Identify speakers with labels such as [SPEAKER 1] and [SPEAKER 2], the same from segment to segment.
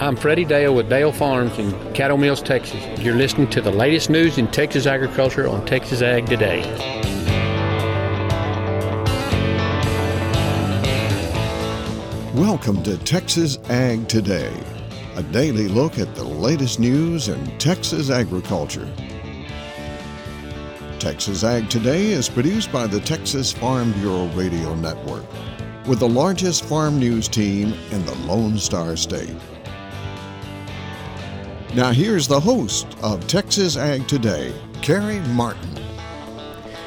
[SPEAKER 1] I'm Freddie Dale with Dale Farms in Cattle Mills, Texas. You're listening to the latest news in Texas agriculture on Texas Ag Today.
[SPEAKER 2] Welcome to Texas Ag Today, a daily look at the latest news in Texas agriculture. Texas Ag Today is produced by the Texas Farm Bureau Radio Network, with the largest farm news team in the Lone Star State. Now, here's the host of Texas Ag Today, Carey Martin.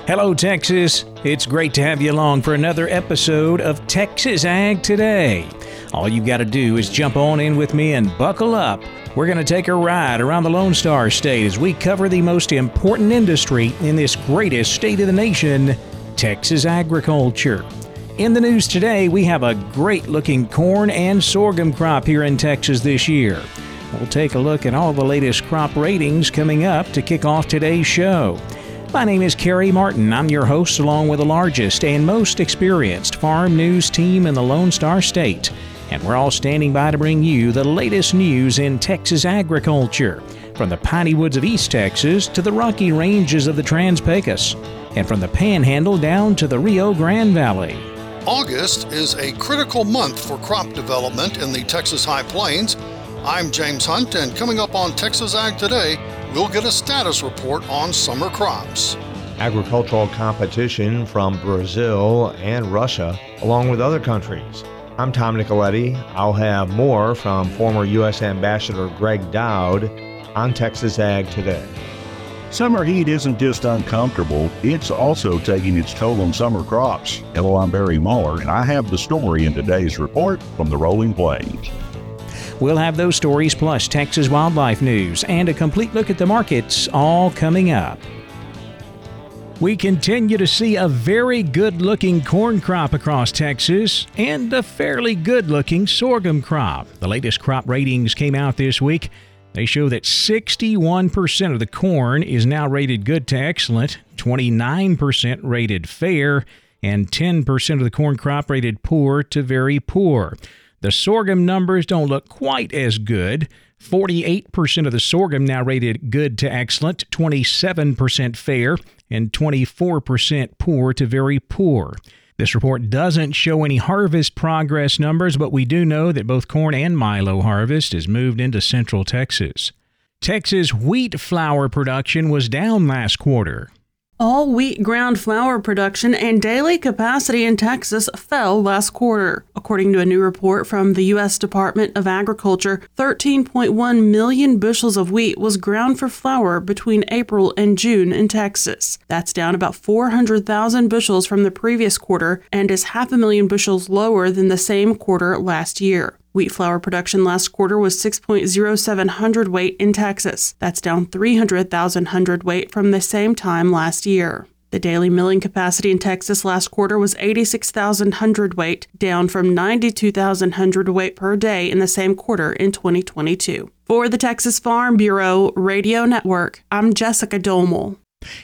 [SPEAKER 3] Hello, Texas. It's great to have you along for another episode of Texas Ag Today. All you've got to do is jump on in with me and buckle up. We're going to take a ride around the Lone Star State as we cover the most important industry in this greatest state of the nation, Texas agriculture. In the news today, we have a great looking corn and sorghum crop here in Texas this year. We'll take a look at all the latest crop ratings coming up to kick off today's show. My name is Carey Martin. I'm your host, along with the largest and most experienced farm news team in the Lone Star State. And we're all standing by to bring you the latest news in Texas agriculture, from the piney woods of East Texas to the rocky ranges of the Trans Pecos, and from the Panhandle down to the Rio Grande Valley.
[SPEAKER 4] August is a critical month for crop development in the Texas High Plains I'm James Hunt, and coming up on Texas Ag Today, we'll get a status report on summer crops.
[SPEAKER 5] Agricultural competition from Brazil and Russia, along with other countries. I'm Tom Nicoletti. I'll have more from former U.S. Ambassador Gregg Doud on Texas Ag Today.
[SPEAKER 6] Summer heat isn't just uncomfortable, it's also taking its toll on summer crops. Hello, I'm Barry Mahler, and I have the story in today's report from the Rolling Plains.
[SPEAKER 3] We'll have those stories plus Texas wildlife news and a complete look at the markets all coming up. We continue to see a very good looking corn crop across Texas and a fairly good looking sorghum crop. The latest crop ratings came out this week. They show that 61% of the corn is now rated good to excellent, 29% rated fair, and 10% of the corn crop rated poor to very poor. The sorghum numbers don't look quite as good. 48% of the sorghum now rated good to excellent, 27% fair, and 24% poor to very poor. This report doesn't show any harvest progress numbers, but we do know that both corn and milo harvest has moved into central Texas. Texas wheat flour production was down last quarter.
[SPEAKER 7] All wheat ground flour production and daily capacity in Texas fell last quarter. According to a new report from the U.S. Department of Agriculture, 13.1 million bushels of wheat was ground for flour between April and June in Texas. That's down about 400,000 bushels from the previous quarter and is half a million bushels lower than the same quarter last year. Wheat flour production last quarter was 6.07 hundredweight in Texas. That's down 300,000 hundredweight from the same time last year. The daily milling capacity in Texas last quarter was 86,000 hundredweight, down from 92,000 hundredweight per day in the same quarter in 2022. For the Texas Farm Bureau Radio Network, I'm Jessica Domel.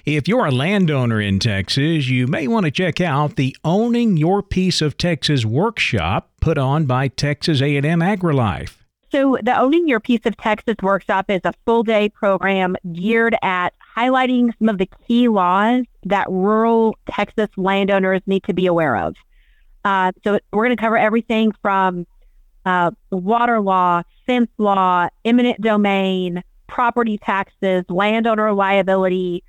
[SPEAKER 3] If you're a landowner in Texas, you may want to check out the Owning Your Piece of Texas workshop put on by Texas A&M AgriLife.
[SPEAKER 8] So, the Owning Your Piece of Texas workshop is a full day program geared at highlighting some of the key laws that rural Texas landowners need to be aware of. Uh, so, we're going to cover everything from uh, water law, fence law, eminent domain, property taxes, landowner liability,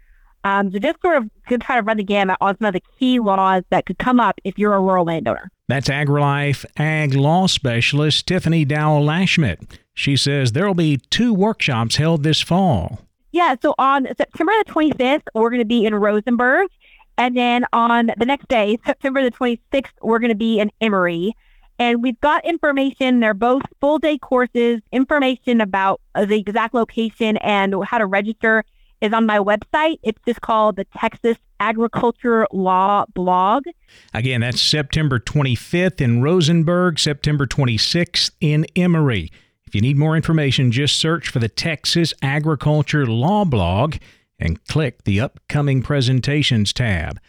[SPEAKER 8] um, so just sort of to try to run the gamut on some of the key laws that could come up if you're a rural landowner.
[SPEAKER 3] That's AgriLife Ag Law Specialist Tiffany Dowell Lashmet. She says there will be two workshops held this fall.
[SPEAKER 8] Yeah, so on September the 25th, we're going to be in Rosenberg. And then on the next day, September the 26th, we're going to be in Emory. And we've got information. They're both full day courses, information about the exact location and how to register is on my website. It's just called the Texas Agriculture Law Blog.
[SPEAKER 3] Again, that's September 25th in Rosenberg, September 26th in Emory. If you need more information, just search for the Texas Agriculture Law Blog and click the Upcoming Presentations tab.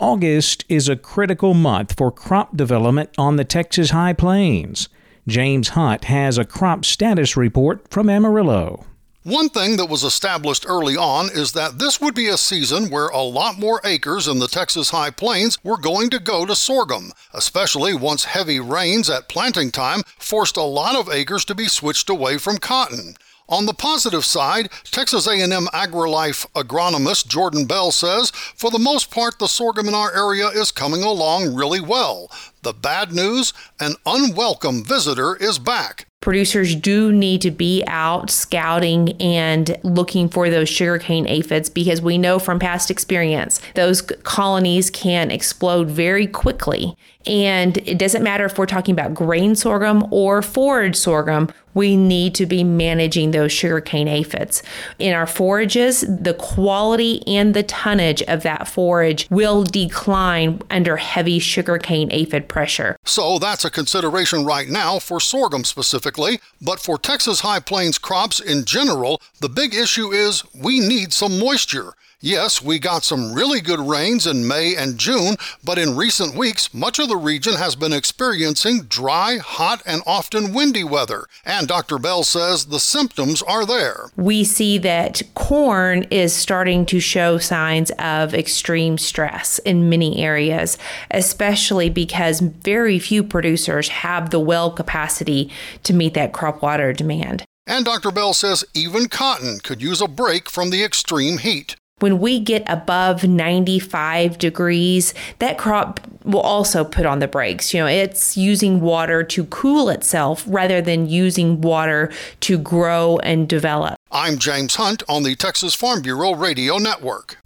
[SPEAKER 3] August is a critical month for crop development on the Texas High Plains. James Hunt has a crop status report from Amarillo.
[SPEAKER 4] One thing that was established early on is that this would be a season where a lot more acres in the Texas High Plains were going to go to sorghum, especially once heavy rains at planting time forced a lot of acres to be switched away from cotton. On the positive side, Texas A&M AgriLife agronomist Jourdan Bell says, for the most part, the sorghum in our area is coming along really well. The bad news, an unwelcome visitor is back.
[SPEAKER 9] Producers do need to be out scouting and looking for those sugarcane aphids because we know from past experience those colonies can explode very quickly. And it doesn't matter if we're talking about grain sorghum or forage sorghum, we need to be managing those sugarcane aphids. In our forages, the quality and the tonnage of that forage will decline under heavy sugarcane aphid pressure.
[SPEAKER 4] So that's a consideration right now for sorghum specifically, but for Texas High Plains crops in general, the big issue is we need some moisture. Yes, we got some really good rains in May and June, but in recent weeks, much of the region has been experiencing dry, hot, and often windy weather. And Dr. Bell says the symptoms are there.
[SPEAKER 9] We see that corn is starting to show signs of extreme stress in many areas, especially because very few producers have the well capacity to meet that crop water demand.
[SPEAKER 4] And Dr. Bell says even cotton could use a break from the extreme heat.
[SPEAKER 9] When we get above 95 degrees, that crop will also put on the brakes. You know, it's using water to cool itself rather than using water to grow and develop.
[SPEAKER 4] I'm James Hunt on the Texas Farm Bureau Radio Network.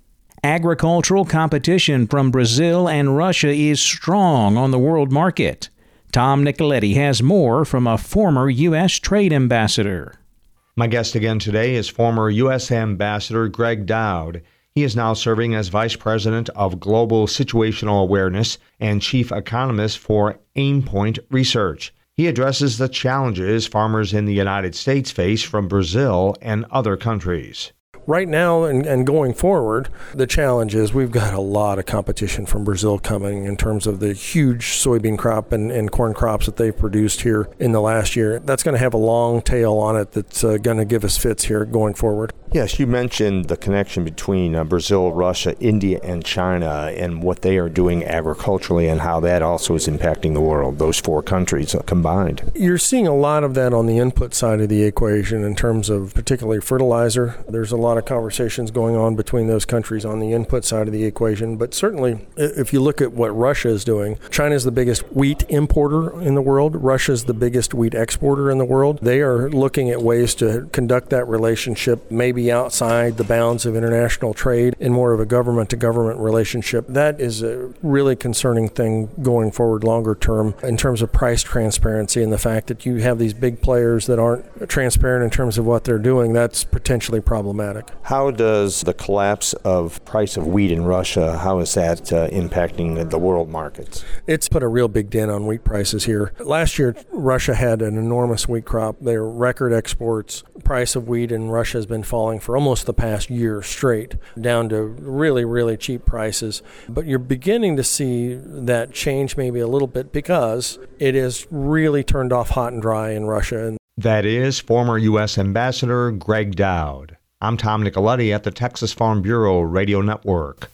[SPEAKER 3] Agricultural competition from Brazil and Russia is strong on the world market. Tom Nicoletti has more from a former U.S. trade ambassador.
[SPEAKER 5] My guest again today is former U.S. Ambassador Gregg Doud. He is now serving as Vice President of Global Situational Awareness and Chief Economist for Aimpoint Research. He addresses the challenges farmers in the United States face from Brazil and other countries
[SPEAKER 10] right now and, and going forward, the challenge is we've got a lot of competition from Brazil coming in terms of the huge soybean crop and, and corn crops that they've produced here in the last year. That's going to have a long tail on it that's uh, going to give us fits here going forward.
[SPEAKER 5] Yes, you mentioned the connection between uh, Brazil, Russia, India, and China and what they are doing agriculturally and how that also is impacting the world, those four countries combined.
[SPEAKER 10] You're seeing a lot of that on the input side of the equation in terms of particularly fertilizer. There's a lot of conversations going on between those countries on the input side of the equation, but certainly if you look at what Russia is doing, China is the biggest wheat importer in the world, Russia is the biggest wheat exporter in the world. They are looking at ways to conduct that relationship maybe outside the bounds of international trade in more of a government to government relationship. That is a really concerning thing going forward longer term in terms of price transparency and the fact that you have these big players that aren't transparent in terms of what they're doing. That's potentially problematic.
[SPEAKER 5] How does the collapse of price of wheat in Russia, how is that uh, impacting the world markets?
[SPEAKER 10] It's put a real big dent on wheat prices here. Last year, Russia had an enormous wheat crop. They were record exports. Price of wheat in Russia has been falling falling for almost the past year straight, down to really, really cheap prices. But you're beginning to see that change maybe a little bit because it is really turned off hot and dry in Russia.
[SPEAKER 5] That is former U.S. Ambassador Gregg Doud. I'm Tom Nicoletti at the Texas Farm Bureau Radio Network.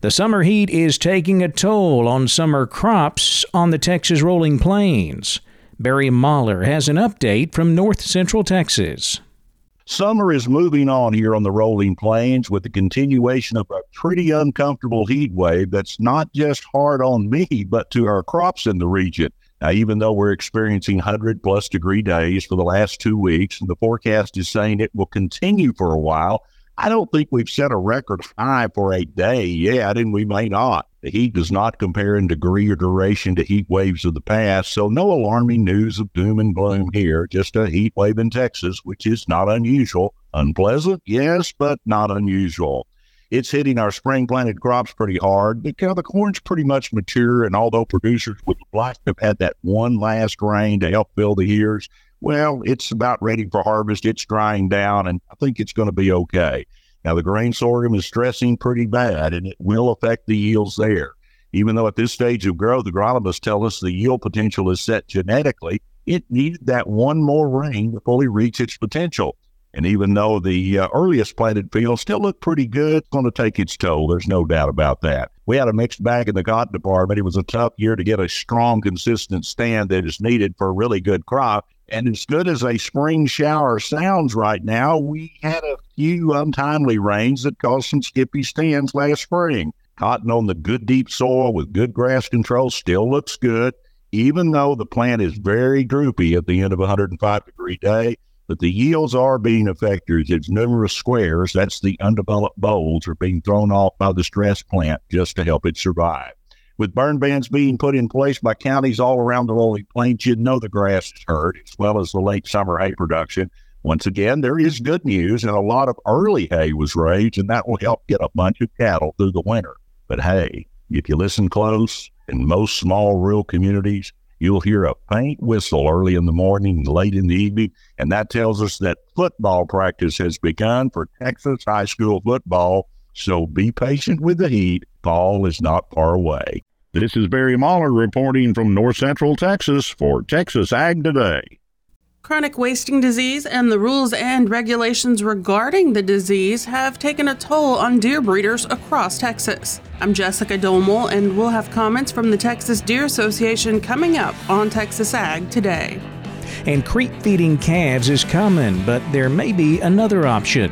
[SPEAKER 3] The summer heat is taking a toll on summer crops on the Texas rolling plains. Barry Mahler has an update from north central Texas.
[SPEAKER 6] Summer is moving on here on the rolling plains with the continuation of a pretty uncomfortable heat wave that's not just hard on me, but to our crops in the region. Now, even though we're experiencing 100 plus degree days for the last two weeks, and the forecast is saying it will continue for a while, I don't think we've set a record high for a day yet, and we may not. The heat does not compare in degree or duration to heat waves of the past, so no alarming news of doom and gloom here, just a heat wave in Texas, which is not unusual. Unpleasant, yes, but not unusual. It's hitting our spring planted crops pretty hard. The, the corn's pretty much mature, and although producers would like to have had that one last rain to help fill the ears, well, it's about ready for harvest. It's drying down, and I think it's going to be okay. Now, the grain sorghum is stressing pretty bad, and it will affect the yields there. Even though at this stage of growth, agronomists tell us the yield potential is set genetically, it needed that one more rain to fully reach its potential. And even though the uh, earliest planted fields still look pretty good, it's going to take its toll. There's no doubt about that. We had a mixed bag in the cotton department. It was a tough year to get a strong, consistent stand that is needed for a really good crop. And as good as a spring shower sounds right now, we had a few untimely rains that caused some skippy stands last spring. Cotton on the good deep soil with good grass control still looks good, even though the plant is very droopy at the end of a 105 degree day but the yields are being affected. It's numerous squares, that's the undeveloped bolls, are being thrown off by the stress plant just to help it survive. With burn bans being put in place by counties all around the rolling plains, you know the grass is hurt, as well as the late summer hay production. Once again, there is good news, and a lot of early hay was raised, and that will help get a bunch of cattle through the winter. But hey, if you listen close, in most small rural communities, You'll hear a faint whistle early in the morning late in the evening, and that tells us that football practice has begun for Texas high school football. So be patient with the heat. Fall is not far away.
[SPEAKER 11] This is Barry Mahler reporting from North Central Texas for Texas Ag Today.
[SPEAKER 7] Chronic wasting disease and the rules and regulations regarding the disease have taken a toll on deer breeders across Texas. I'm Jessica Domel, and we'll have comments from the Texas Deer Association coming up on Texas Ag today.
[SPEAKER 3] And creep feeding calves is coming, but there may be another option.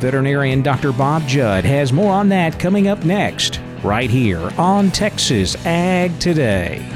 [SPEAKER 3] Veterinarian Dr. Bob Judd has more on that coming up next, right here on Texas Ag Today.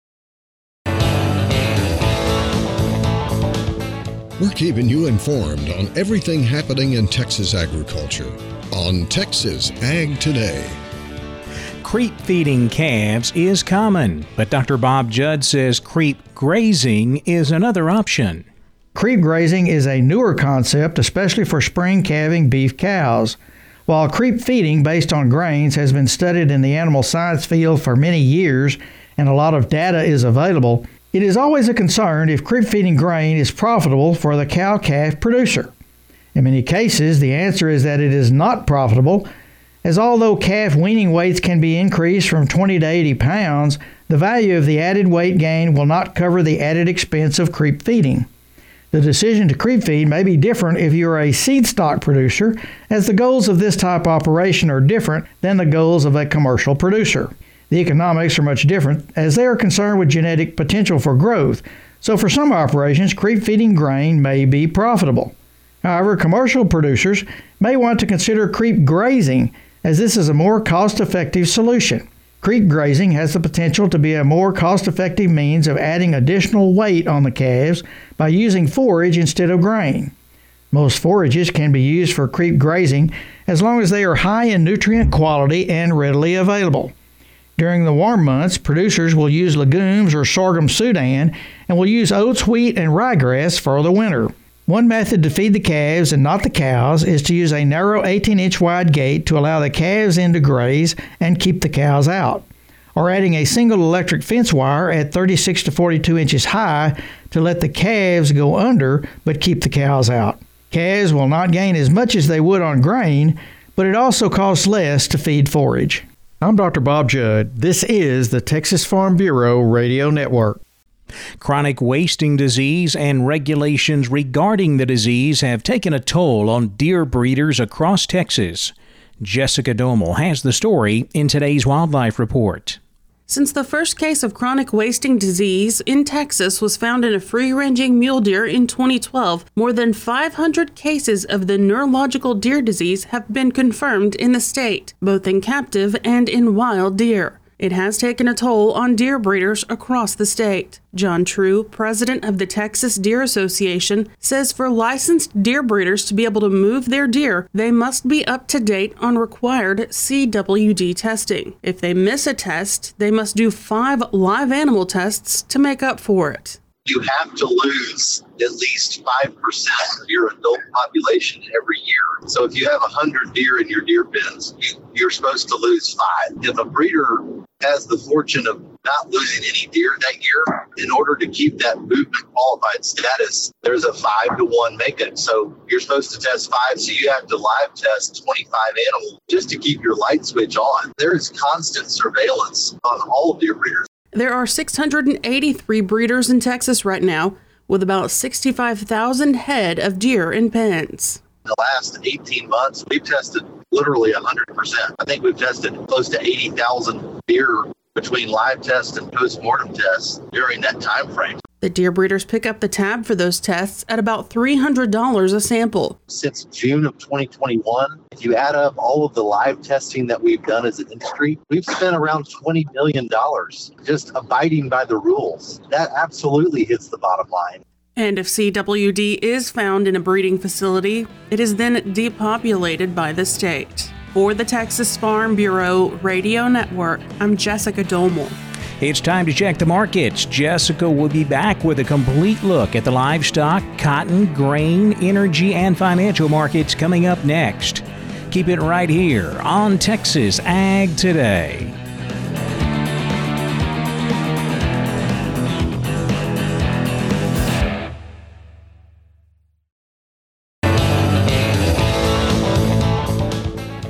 [SPEAKER 2] We're keeping you informed on everything happening in Texas agriculture on Texas Ag Today.
[SPEAKER 3] Creep feeding calves is common, but Dr. Bob Judd says creep grazing is another option.
[SPEAKER 12] Creep grazing is a newer concept, especially for spring calving beef cows. While creep feeding based on grains has been studied in the animal science field for many years and a lot of data is available, it is always a concern if creep feeding grain is profitable for the cow calf producer. In many cases, the answer is that it is not profitable as although calf weaning weights can be increased from 20 to 80 pounds, the value of the added weight gain will not cover the added expense of creep feeding. The decision to creep feed may be different if you are a seed stock producer, as the goals of this type of operation are different than the goals of a commercial producer. The economics are much different, as they are concerned with genetic potential for growth, so for some operations, creep feeding grain may be profitable. However, commercial producers may want to consider creep grazing as this is a more cost effective solution. Creep grazing has the potential to be a more cost effective means of adding additional weight on the calves by using forage instead of grain. Most forages can be used for creep grazing as long as they are high in nutrient quality and readily available. During the warm months, producers will use legumes or sorghum sudan and will use oats, wheat, and ryegrass for the winter. One method to feed the calves and not the cows is to use a narrow 18 inch wide gate to allow the calves in to graze and keep the cows out, or adding a single electric fence wire at 36 to 42 inches high to let the calves go under but keep the cows out. Calves will not gain as much as they would on grain, but it also costs less to feed forage. I'm Dr. Bob Judd. This is the Texas Farm Bureau Radio Network.
[SPEAKER 3] Chronic wasting disease and regulations regarding the disease have taken a toll on deer breeders across Texas. Jessica Domel has the story in today's Wildlife Report.
[SPEAKER 7] Since the first case of chronic wasting disease in Texas was found in a free ranging mule deer in 2012, more than 500 cases of the neurological deer disease have been confirmed in the state, both in captive and in wild deer. It has taken a toll on deer breeders across the state. John True, president of the Texas Deer Association, says for licensed deer breeders to be able to move their deer, they must be up to date on required CWD testing. If they miss a test, they must do five live animal tests to make up for it
[SPEAKER 13] you have to lose at least 5% of your adult population every year. So if you have 100 deer in your deer pens, you, are supposed to lose five. If a breeder has the fortune of not losing any deer that year, in order to keep that movement qualified status, there's a five to one makeup. So you're supposed to test five, so you have to live test 25 animals just to keep your light switch on. There is constant surveillance on all deer breeders.
[SPEAKER 7] There are 683 breeders in Texas right now, with about 65,000 head of deer in pens.
[SPEAKER 13] The last 18 months, we've tested literally 100%. I think we've tested close to 80,000 deer between live tests and post-mortem tests during that time frame.
[SPEAKER 7] The deer breeders pick up the tab for those tests at about $300 a sample.
[SPEAKER 13] Since June of 2021, if you add up all of the live testing that we've done as an industry, we've spent around $20 million just abiding by the rules. That absolutely hits the bottom line.
[SPEAKER 7] And if CWD is found in a breeding facility, it is then depopulated by the state. For the Texas Farm Bureau Radio Network, I'm Jessica Domel.
[SPEAKER 3] It's time to check the markets. Jessica will be back with a complete look at the livestock, cotton, grain, energy, and financial markets coming up next. Keep it right here on Texas Ag Today.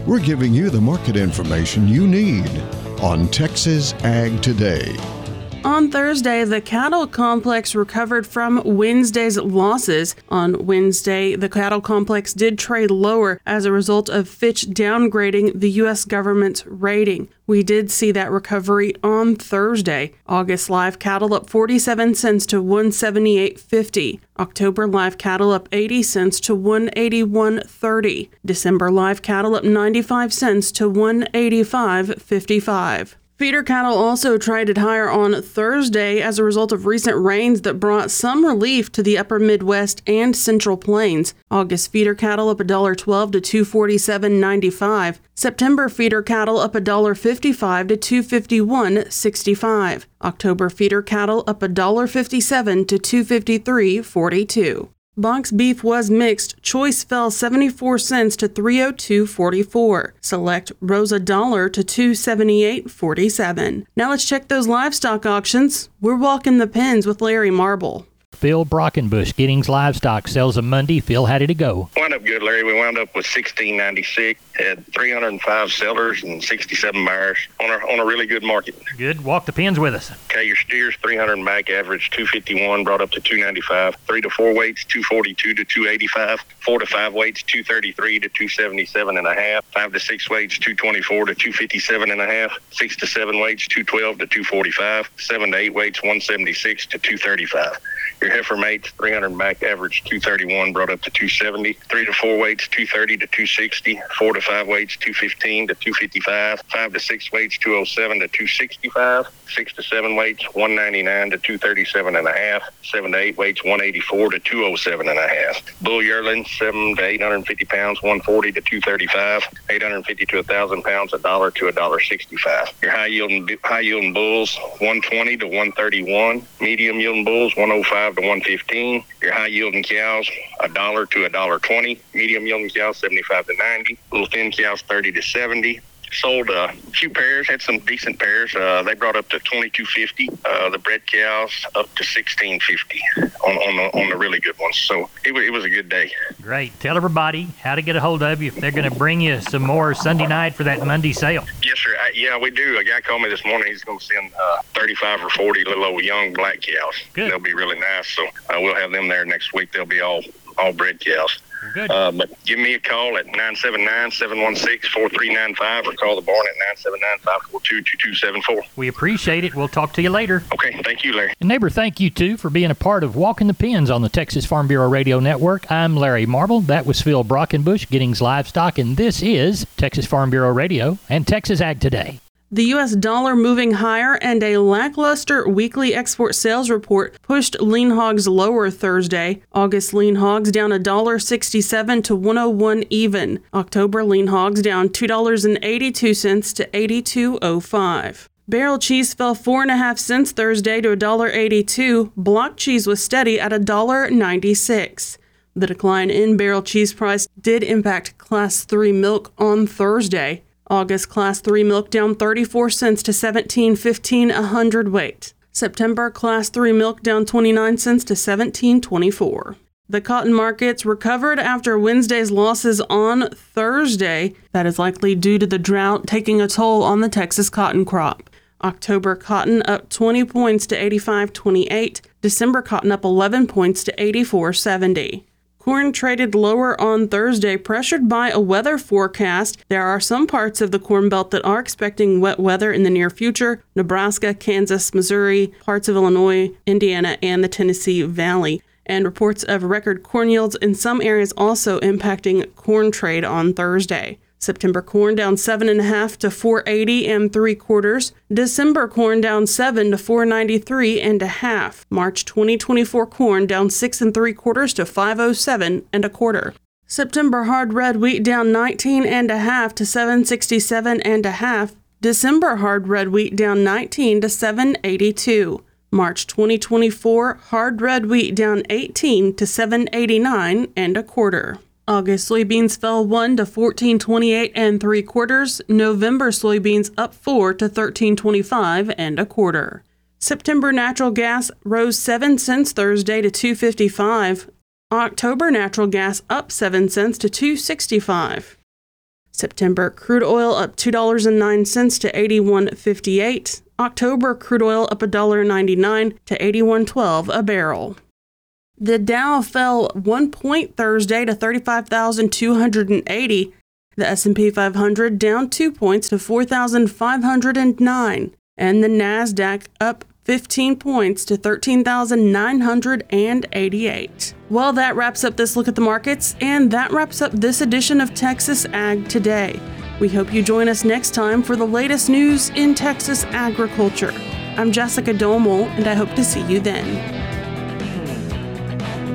[SPEAKER 2] We're giving you the market information you need on Texas Ag Today.
[SPEAKER 7] On Thursday, the cattle complex recovered from Wednesday's losses. On Wednesday, the cattle complex did trade lower as a result of Fitch downgrading the U.S. government's rating. We did see that recovery on Thursday. August live cattle up 47 cents to 178.50. October live cattle up 80 cents to 181.30. December live cattle up 95 cents to 185.55. Feeder cattle also traded higher on Thursday as a result of recent rains that brought some relief to the upper Midwest and Central Plains. August feeder cattle up $1.12 to 247.95. September feeder cattle up $1.55 to 251.65. October feeder cattle up $1.57 to 253.42. Box beef was mixed. Choice fell 74 cents to 302.44. Select rose a dollar to 278.47. Now let's check those livestock auctions. We're walking the pens with Larry Marble.
[SPEAKER 14] Phil Brockenbush, Giddings Livestock, sells a Monday. Phil, how did it go?
[SPEAKER 15] Wound up good, Larry. We wound up with 1696, had 305 sellers and 67 buyers on a, on a really good market.
[SPEAKER 14] Good. Walk the pins with us.
[SPEAKER 15] Okay, your steers 300 back average 251, brought up to 295. Three to four weights 242 to 285. Four to five weights 233 to 277 and a half. Five to six weights 224 to 257 and a half. Six to seven weights 212 to 245. Seven to eight weights 176 to 235. Your heifer mates, 300 back average 231, brought up to 270. Three to four weights, 230 to 260. Four to five weights, 215 to 255. Five to six weights, 207 to 265. Six to seven weights, 199 to 237 and a half. Seven to eight weights, 184 to 207 and a half. Bull yearling, seven to 850 pounds, 140 to 235. 850 to 1,000 pounds, a dollar to a dollar 65. Your high yielding high yielding bulls, 120 to 131. Medium yielding bulls, 105 to 115. Your high yielding cows, a dollar to a dollar 20. Medium young cows, 75 to 90. Little thin cows, 30 to 70 sold a few pairs, had some decent pairs. Uh, they brought up to twenty two fifty. Uh, the bred cows up to sixteen fifty on on the, on the really good ones. So it, it was a good day.
[SPEAKER 14] Great. Tell everybody how to get a hold of you if they're going to bring you some more Sunday night for that Monday sale.
[SPEAKER 15] Yes, sir. I, yeah, we do. A guy called me this morning. He's going to send uh, thirty five or forty little old young black cows.
[SPEAKER 14] Good.
[SPEAKER 15] They'll be really nice. So uh, we'll have them there next week. They'll be all all bred cows.
[SPEAKER 14] Good.
[SPEAKER 15] Uh, but give me a call at 979-716-4395 or call the barn at 979-542-2274.
[SPEAKER 14] We appreciate it. We'll talk to you later.
[SPEAKER 15] Okay. Thank you, Larry.
[SPEAKER 14] And neighbor, thank you, too, for being a part of Walking the Pins on the Texas Farm Bureau Radio Network. I'm Larry Marble. That was Phil Brockenbush, Giddings Livestock, and this is Texas Farm Bureau Radio and Texas Ag Today.
[SPEAKER 7] The U.S. dollar moving higher and a lackluster weekly export sales report pushed lean hogs lower Thursday. August lean hogs down $1.67 to 101 even. October lean hogs down $2.82 to 82.05. Barrel cheese fell four and a half cents Thursday to $1.82. Block cheese was steady at $1.96. The decline in barrel cheese price did impact Class 3 milk on Thursday. August Class 3 milk down 34 cents to 17.15 a hundredweight. September Class 3 milk down 29 cents to 17.24. The cotton markets recovered after Wednesday's losses on Thursday. That is likely due to the drought taking a toll on the Texas cotton crop. October cotton up 20 points to 85.28. December cotton up 11 points to 84.70. Corn traded lower on Thursday, pressured by a weather forecast. There are some parts of the Corn Belt that are expecting wet weather in the near future Nebraska, Kansas, Missouri, parts of Illinois, Indiana, and the Tennessee Valley. And reports of record corn yields in some areas also impacting corn trade on Thursday. September corn down seven and a half to 480 and three quarters. December corn down seven to 493 and a half. March 2024 corn down six and three quarters to 507 and a quarter. September hard red wheat down 19 and a half to 767 and a half. December hard red wheat down 19 to 782. March 2024 hard red wheat down 18 to 789 and a quarter. August soybeans fell 1 to 14.28 and 3 quarters. November soybeans up 4 to 13.25 and a quarter. September natural gas rose 7 cents Thursday to 2.55. October natural gas up 7 cents to 2.65. September crude oil up $2.09 to 81.58. October crude oil up $1.99 to 81.12 a barrel. The Dow fell 1 point Thursday to 35,280. The S&P 500 down 2 points to 4,509 and the Nasdaq up 15 points to 13,988. Well, that wraps up this look at the markets and that wraps up this edition of Texas Ag Today. We hope you join us next time for the latest news in Texas agriculture. I'm Jessica Domel and I hope to see you then.